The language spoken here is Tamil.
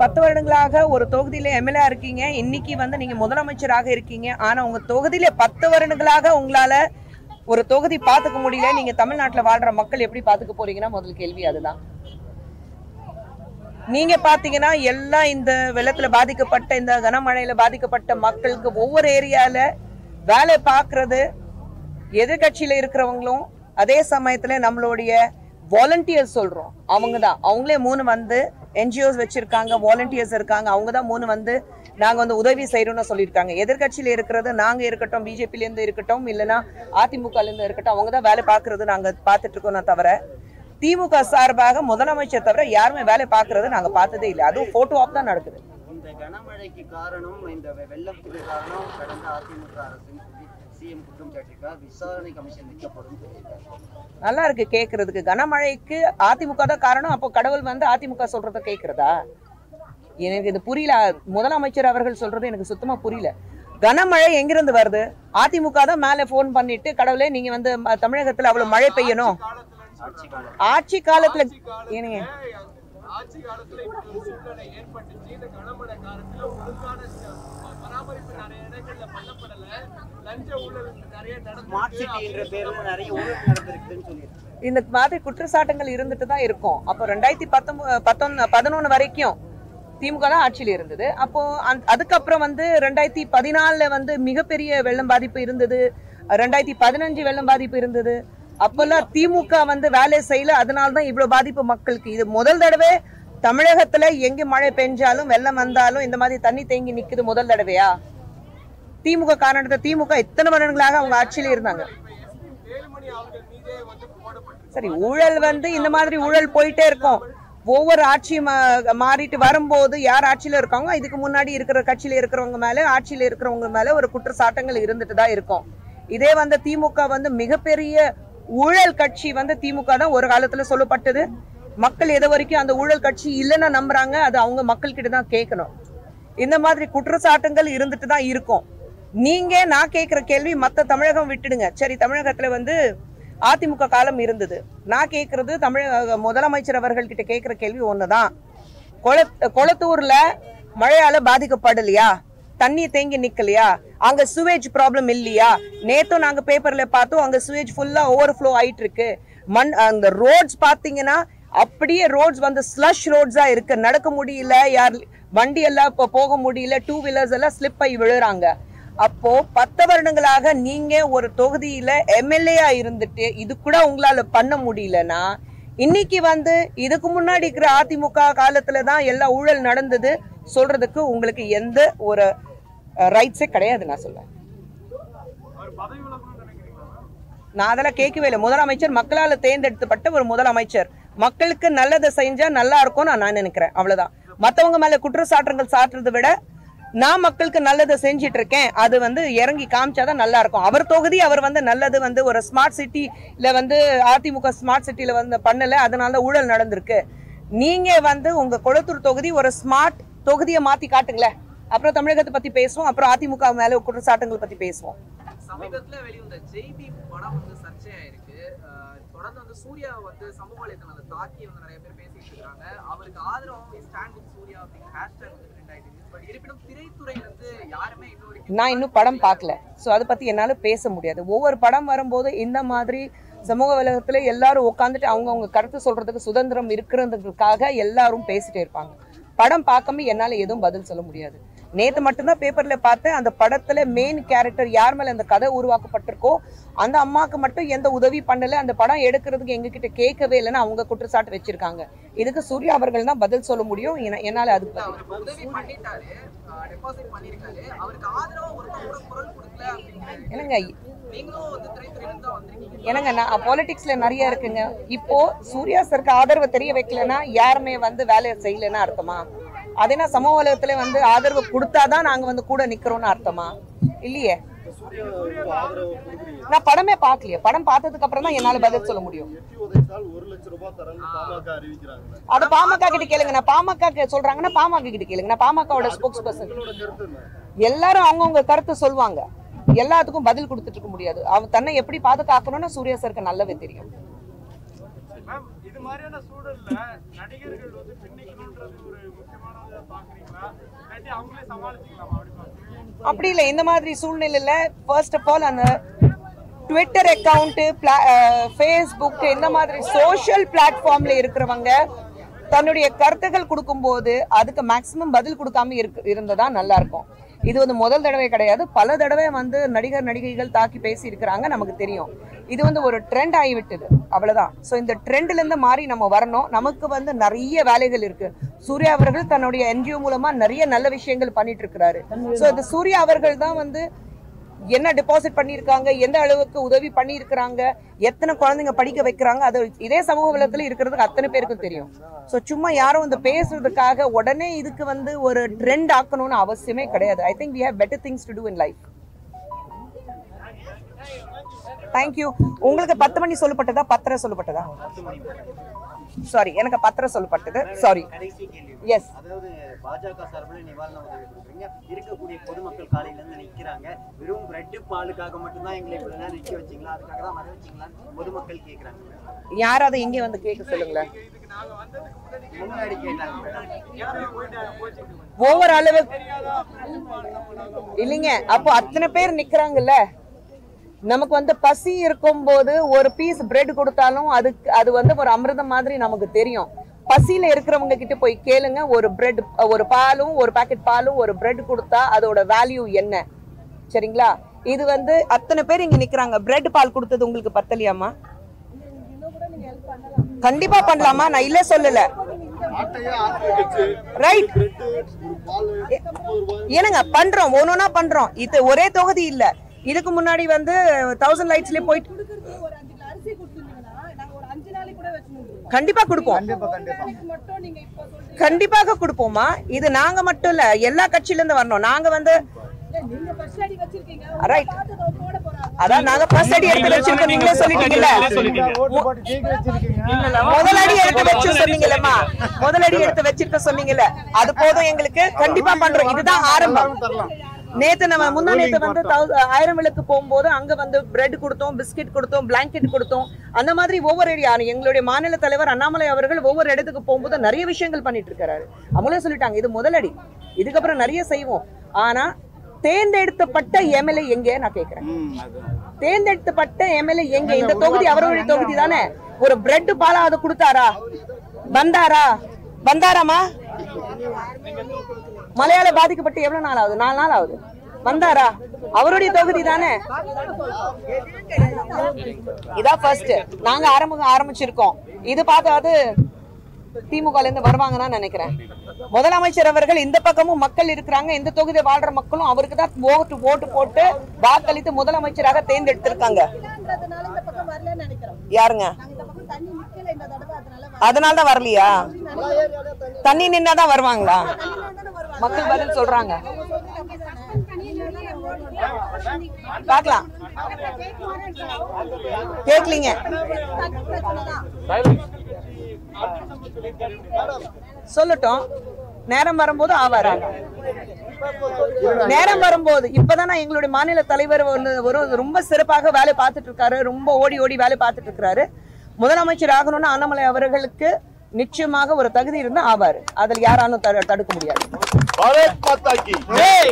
பத்து வருடங்களாக ஒரு தொகுதியில எம்எல்ஏ இருக்கீங்க. இன்னைக்கு வந்து நீங்க முதலமைச்சராக இருக்கீங்க. ஆனா உங்க தொகுதியில பத்து வருடங்களாக உங்களால ஒரு தொகுதி பாத்துக்க முடியல. நீங்க தமிழ்நாட்டுல வாழ்ற மக்கள் எப்படி பாத்துக்க போறீங்கன்னா முதல் கேள்வி அதுதான். நீங்க பாத்தீங்கன்னா எல்லாம் இந்த வெள்ளத்துல பாதிக்கப்பட்ட இந்த கனமழையில பாதிக்கப்பட்ட மக்களுக்கு ஒவ்வொரு ஏரியால வேலை பார்க்கறது எதிர்கட்சியில இருக்கிறவங்களும் அதே சமயத்துல நம்மளுடைய வாலண்டியர் சொல்றோம். அவங்க தான் அவங்களே மூணு வந்து என்ஜிஓஸ் வச்சிருக்காங்க வாலண்டியர்ஸ் இருக்காங்க அவங்க தான் மூணு வந்து நாங்கள் வந்து உதவி செய்கிறோம்னு சொல்லியிருக்காங்க. எதிர்கட்சியில் இருக்கிறது நாங்கள் இருக்கட்டும் பிஜேபிலேருந்து இருக்கட்டும் இல்லைன்னா அதிமுகலேருந்து இருக்கட்டும் அவங்க தான் வேலை பார்க்கறது நாங்கள் பார்த்துட்ருக்கோம் நான் தவிர திமுக சார்பாக முதலமைச்சர் தவிர யாருமே வேலை பார்க்கறது நாங்கள் பார்த்ததே இல்லை. அதுவும் ஃபோட்டோ ஆப் தான் நடக்குது. இந்த கனமழைக்கு காரணம் இந்த வெள்ளத்துக்கு காரணம் கடந்த அதிமுக அரசுன்னு சொல்லி சிஎம் குற்றம் சாட்டியிருக்கார். விசாரணை கமிஷன் வைக்கப்படும் நல்லா இருக்கு கேக்குறதுக்கு. கனமழைக்கு அதிமுக தான் காரணம் அப்போ கடவுள் வந்து அதிமுக சொல்றத கேக்குறதா? எனக்கு இது புரியல. முதலமைச்சர் அவர்கள் சொல்றது எனக்கு சுத்தமா புரியல. கனமழை எங்கிருந்து வருது? அதிமுக தான் மேல போன் பண்ணிட்டு கடவுளே நீங்க வந்து தமிழகத்துல அவ்வளவு மழை பெய்யணும். ஆட்சி காலத்துல ஏனுங்க ஆட்சி காலத்துல இப்படி ஒரு சூழ்நிலை ஏற்பட்டுச்சு. இந்த கனமழை காலத்துல ஒழுங்கான பராமரிப்பு நிறைய இடங்கள்ல பண்ணப்படல. லஞ்ச ஊழல் நிறைய சொல்லியிருக்காரு இந்த மாதிரி குற்றச்சாட்டுகள் இருந்துட்டு தான் இருக்கும். அப்போ ரெண்டாயிரத்தி பத்தொன்பது பத்தொன்னு பதினொன்று வரைக்கும் திமுக தான் ஆட்சியில் இருந்தது. அப்போ அந்த- அதுக்கப்புறம் வந்து ரெண்டாயிரத்தி பதினாலுல வந்து மிகப்பெரிய வெள்ளம் பாதிப்பு இருந்தது. ரெண்டாயிரத்தி பதினஞ்சு வெள்ளம் பாதிப்பு இருந்தது. அப்பெல்லாம் திமுக வந்து வேலை செய்யல. அதனால தான் இவ்வளவு பாதிப்பு மக்களுக்கு. இது முதல் தடவை தமிழகத்துல எங்க மழை பெஞ்சாலும் வெள்ளம் வந்தாலும் இந்த மாதிரி தண்ணி தேங்கி நிக்குது முதல் தடவையா? திமுக காரணத்தை திமுக இத்தனை வருடங்களாக அவங்க ஆட்சியில இருந்தாங்க? சரி ஊழல் வந்து இந்த மாதிரி ஊழல் போயிட்டே இருக்கும். ஒவ்வொரு ஆட்சி மா- மாறிட்டு வரும்போது யார் ஆட்சியில இருக்காங்க இதுக்கு முன்னாடி இருக்கிற கட்சியில இருக்கிறவங்க மேல ஆட்சியில இருக்கிறவங்க மேல ஒரு குற்றச்சாட்டங்கள் இருந்துட்டு தான் இருக்கும். இதே வந்து திமுக வந்து மிகப்பெரிய ஊழல் கட்சி வந்து திமுக தான் ஒரு காலத்துல சொல்லப்பட்டது. மக்கள் எது வரைக்கும் அந்த ஊழல் கட்சி இல்லைன்னா நம்புறாங்க அது அவங்க மக்கள் கிட்ட தான் கேட்கணும். இந்த மாதிரி குற்றச்சாட்டுகள் இருந்துட்டு தான் இருக்கும். நீங்க நான் கேட்கிற கேள்வி மற்ற தமிழகம் விட்டுடுங்க. சரி தமிழகத்துல வந்து அதிமுக காலம் இருந்தது. நான் கேட்கறது தமிழக முதலமைச்சர் அவர்கள் கிட்ட கேட்கிற கேள்வி ஒண்ணுதான். கொள கொளத்தூர்ல மழையால பாதிக்கப்படலையா? தண்ணி தேங்கி நிக்கலையா? அங்க சுவேஜ் ப்ராப்ளம் இல்லையா? நேத்தும் நாங்க பேப்பர்ல பார்த்தோம் அங்க சுவேஜ் ஃபுல்லா ஓவர் ஃப்ளோ ஆயிட்டு இருக்கு மண் அந்த ரோட்ஸ் பாத்தீங்கன்னா அப்படியே ரோட்ஸ் வந்து ஸ்லஷ் ரோட்ஸா இருக்கு. நடக்க முடியல யார் வண்டி எல்லாம் இப்போ போக முடியல டூ வீலர்ஸ் எல்லாம் ஸ்லிப் ஆகி விழுறாங்க. அப்போ பத்து வருடங்களாக நீங்க ஒரு தொகுதியில எம்எல்ஏயா இருந்துட்டு இது கூட உங்களால பண்ண முடியலன்னா இன்னைக்கு வந்து இதுக்கு முன்னாடி இருக்கிற அதிமுக காலத்துல தான் எல்லா ஊழல் நடந்தது. சொல்றதுக்கு உங்களுக்கு எந்த ஒரு ரைட்ஸே கிடையாது நான் சொல்லுவேன் நான் அதெல்லாம் கேட்கவே இல்லை. முதலமைச்சர் மக்களால் தேர்ந்தெடுக்கப்பட்ட ஒரு முதலமைச்சர். மக்களுக்கு நல்லதை செஞ்சா நல்லா இருக்கும்னு நான் நினைக்கிறேன். அவ்வளவுதான். மத்தவங்க மேல குற்றச்சாட்டுகள் சாட்டுறதை விட நான் மக்களுக்கு நல்லதை செஞ்சிட்டு இருக்கேன். அது வந்து இறங்கி காமிச்சாதான் நல்லா இருக்கும். அவர் தொகுதி அவர் வந்து நல்லது வந்து ஒரு ஸ்மார்ட் சிட்டியில் வந்து அதிமுக ஸ்மார்ட் சிட்டியில் வந்து பண்ணல. அதனால ஊழல் நடந்திருக்கு. நீங்க வந்து உங்க கொளத்தூர் தொகுதி ஒரு ஸ்மார்ட் தொகுதியை மாத்தி காட்டுங்களேன். அப்புறம் தமிழகத்தை பத்தி பேசுவோம். அப்புறம் அதிமுக மேல குற்றச்சாட்டுகள் பத்தி பேசுவோம். சமீபத்துல வெளிவந்த செய்தி படம் வந்து சர்ச்சையாயிருக்கு. தொடர்ந்து வந்து சூர்யா வந்து சமூக வலைதளங்களை தாக்கி வந்து நிறைய பேர் பேசிட்டு இருக்காங்க. அவருக்கு ஆதரவாக ஸ்டாண்ட் வித் சூர்யா அப்படிங்கிற ஹேஷ்டேக் வந்து ட்ரெண்ட் இருக்கு. பட் இருப்பினும் திரைத்துறையில இருந்து யாருமே இன்ன வரைக்கும் நான் இன்னும் படம் பார்க்கல. ஸோ அதை பத்தி என்னால பேச முடியாது. ஒவ்வொரு படம் வரும்போது இந்த மாதிரி சமூக வலைதளத்துல எல்லாரும் உட்காந்துட்டு அவங்கவுங்க கருத்து சொல்றதுக்கு சுதந்திரம் இருக்கிறதுக்காக எல்லாரும் பேசிட்டே இருப்பாங்க. படம் பார்க்காம என்னால எதுவும் பதில் சொல்ல முடியாது. நேத்து மட்டும்தான் பேப்பர்ல பார்த்தேன். அந்த படத்துல மெயின் கேரக்டர் யார் மேல அந்த கதை உருவாக்கப்பட்டிருக்கோ அந்த அம்மாக்கு மட்டும் எந்த உதவி பண்ணல. அந்த படம் எடுக்கிறதுக்கு எங்ககிட்ட கேட்கவே இல்லைன்னு அவங்க குற்றச்சாட்டு வச்சிருக்காங்க. இதுக்கு சூர்யா அவர்கள் தான் பதில் சொல்ல முடியும். என- என்னால அப்படிங்கிறாரு என்னங்க என்னங்க நான் பாலிடிக்ஸ்ல நிறைய இருக்குங்க. இப்போ சூர்யா சருக்கு ஆதரவு தெரிய வைக்கலன்னா யாருமே வந்து வேலையை செய்யலைன்னா அர்த்தமா? அதே நான் சமூக வலயத்துல வந்து ஆதரவு கொடுத்தாதான் நாங்க வந்து கூட நிக்கிறோம்னு அர்த்தமா? இல்லையே? நான் படமே பார்க்கலையே. படம் பார்த்ததுக்கு அப்புறம் தான் என்னால பதில் சொல்ல முடியும். எட்டி பாமக அது பாமக கிட்ட கேளுங்க. நான் பாமக சொல்றாங்கன்னா பாமக கிட்ட கேளுங்க. நான் பாமகவோட ஸ்போக்ஸ் பர்சன் எல்லாரும் அவங்கவுங்க கருத்து சொல்லுவாங்க எல்லாத்துக்கும் பதில் கொடுத்துட்டு இருக்க முடியாது. அவ தன்னை எப்படி பாதுகாக்கணும்னு சூர்யா சருக்கு நல்லாவே தெரியும். இது மாதிரியான சூழல்ல நடிகர்கள் வந்து பின்னிக்கணும்ன்றது ஒரு அப்படி இல்லை இந்த மாதிரி சூழ்நிலையில ஃபர்ஸ்ட் ஆஃப் ஆல் அந்த ட்விட்டர் அக்கவுண்ட் ஃபேஸ்புக் இந்த மாதிரி சோஷியல் பிளாட்ஃபார்ம்ல இருக்கிறவங்க தன்னுடைய கருத்துக்கள் கொடுக்கும்போது அதுக்கு மேக்சிமம் பதில் கொடுக்காம இருக்கு இருந்ததா நல்லா இருக்கும். இது வந்து முதல் தடவை கிடையாது. பல தடவை வந்து நடிகர் நடிகைகள் தாக்கி பேசி இருக்கிறாங்க நமக்கு தெரியும். இது வந்து ஒரு ட்ரெண்ட் ஆகிவிட்டது அவ்வளவுதான். ஸோ இந்த ட்ரெண்ட்ல இருந்து மாறி நம்ம வரணும். நமக்கு வந்து நிறைய வேலைகள் இருக்கு. சூர்யா அவர்கள் தன்னுடைய என்ஜிஓ மூலமா நிறைய நல்ல விஷயங்கள் பண்ணிட்டு இருக்கிறாரு. ஸோ இந்த சூர்யா அவர்கள் தான் வந்து என்ன டெபாசிட் பண்ணியிருக்காங்க எந்த அளவுக்கு உதவி பண்ணியிருக்கிறாங்க எத்தனை குழந்தைங்க படிக்க வைக்கிறாங்க அது இதே சமூக வலத்துல இருக்கிறதுக்கு அத்தனை பேருக்கும் தெரியும். ஸோ சும்மா யாரும் இந்த பேசுறதுக்காக உடனே இதுக்கு வந்து ஒரு ட்ரெண்ட் ஆக்கணும்னு அவசியமே கிடையாது. I think we have better things to do in life thank you உங்களுக்கு பத்து மணி சொல்லப்பட்டதா பத்தரை சொல்லப்பட்டதா? சாரி எனக்கு பத்தரை சொல்லப்பட்டது. சாரி எஸ் அதாவது பாஜக சார்பில் நிவாரண உதவி கொடுக்குறீங்க. இருக்கக்கூடிய பொதுமக்கள் காலையில இருந்து நிக்கிறாங்க. வெறும் பிரெட் பாலுக்காக மட்டும்தான் எங்களை இவ்வளவு நிக்க வச்சீங்களா? அதுக்காக தான் வர வச்சீங்களான்னு பொதுமக்கள் கேக்குறாங்க. யாராவது எங்கே வந்து கேட்க சொல்லுங்களேன்? முன்னாடி கேட்டாங்க ஒவ்வொரு அளவு. இல்லைங்க அப்போ அத்தனை பேர் நிக்கிறாங்கல்ல? நமக்கு வந்து பசி இருக்கும்போது ஒரு பீஸ் பிரெட் கொடுத்தாலும் அதுக்கு அது வந்து ஒரு அமிர்தம் மாதிரி நமக்கு தெரியும். பசியில இருக்கிறவங்க கிட்ட போய் கேளுங்க ஒரு பிரெட் ஒரு பாலும் ஒரு பாக்கெட் பாலும் ஒரு பிரெட் கொடுத்தா அதோட வேல்யூ என்ன? சரிங்களா? இது வந்து அத்தனை பேர் இங்க நிக்கிறாங்க. பிரெட் பால் கொடுத்தது உங்களுக்கு பத்தலையாமா கண்டிப்பா பண்ணலாமா நான் இல்ல சொல்லல. ரைட் ஏனுங்க பண்றோம். ஒன்னொன்னா பண்றோம். இது ஒரே தொகுதி இல்ல. இதுக்கு முன்னாடி வந்து தௌசண்ட் லைட்ஸ்ல போயிட்டு கொடுக்கறது ஒரு அஞ்சு கிலோ அரிசி கொடுத்துருந்தீங்கன்னா நாங்க ஒரு அஞ்சு நாளைக்கு கூட வச்சுருந்தோம் கண்டிப்பா கொடுப்போம். நாளைக்கு மட்டும் நீங்க இப்போ சொல்றீங்க கண்டிப்பாக கொடுப்போமா இது நாங்க மட்டும் இல்ல எல்லா கட்சியில இருந்து வரணும். நாங்க வந்து அதான் நாங்க ஃபர்ஸ்ட் அடி எடுத்து வச்சிருக்கோம். நீங்களே சொல்லிட்டீங்கல்ல. முதல் அடி எடுத்து வச்சு சொன்னீங்கல்லம்மா முதல் அடி எடுத்து வச்சிருக்க சொன்னீங்கல்ல. அது போதும் எங்களுக்கு. கண்டிப்பா பண்றோம். இதுதான் ஆரம்பம். நேத்து நம்ம முந்தா நேத்து வந்து ஆயிரம் விளக்கு போகும்போது அங்க வந்து பிரெட் கொடுத்தோம் பிஸ்கெட் கொடுத்தோம் பிளாங்கெட் கொடுத்தோம். அந்த மாதிரி ஒவ்வொரு ஏரியா எங்களுடைய மாநில தலைவர் அண்ணாமலை அவர்கள் ஒவ்வொரு இடத்துக்கு போகும்போது நிறைய விஷயங்கள் பண்ணிட்டு இருக்காரு. அவங்களே சொல்லிட்டாங்க இது முதலடி. இதுக்கப்புறம் நிறைய செய்வோம். ஆனா தேர்ந்தெடுக்கப்பட்ட எம்எல்ஏ எங்க? நான் கேக்குறேன். தேர்ந்தெடுக்கப்பட்ட எம்எல்ஏ எங்க? இந்த தொகுதி அவருடைய தொகுதி தானே. ஒரு பிரெட் பாலா அது கொடுத்தாரா? வந்தாரா? வந்தாராமா? மலையாள பாதிக்கப்பட்டு எவ்வளவு நாள் ஆகுது நாலு நாள் ஆகுது வந்தாரா? அவருடைய தொகுதி தானே? இதான் ஃபர்ஸ்ட் நாங்க ஆரம்பம் ஆரம்பிச்சிருக்கோம். இது பார்த்தாவது திமுக இருந்து வருவாங்கன்னு நினைக்கிறேன். முதலமைச்சர் அவர்கள் இந்த பக்கமும் மக்கள் இருக்கிறாங்க. இந்த தொகுதியை வாழ்ற மக்களும் அவருக்கு தான் ஓட்டு ஓட்டு போட்டு வாக்களித்து முதலமைச்சராக தேர்ந்தெடுத்திருக்காங்க. யாருங்க? அதனாலதான் அதனால தான் வரலையா? தண்ணி நின்னாதான் வருவாங்களா? மக்கள் பதில் சொல்றாங்க. பார்க்கலாம். கேட்கலீங்க சொல்லட்டும். நேரம் வரும்போது ஆவாராங்க நேரம் வரும்போது இப்பதான் எங்களுடைய மாநில தலைவர் வந்து ஒரு ரொம்ப சிறப்பாக வேலை பார்த்துட்டு இருக்காரு ரொம்ப ஓடி ஓடி வேலை பார்த்துட்டு இருக்காரு முதலமைச்சர் ஆகணும்னு அண்ணாமலை அவர்களுக்கு நிச்சயமாக ஒரு தகுதி இருந்தால் ஆவார். அதில் யாராலும் தடு- தடுக்க முடியாது. Բարև պատակի։ Հեյ։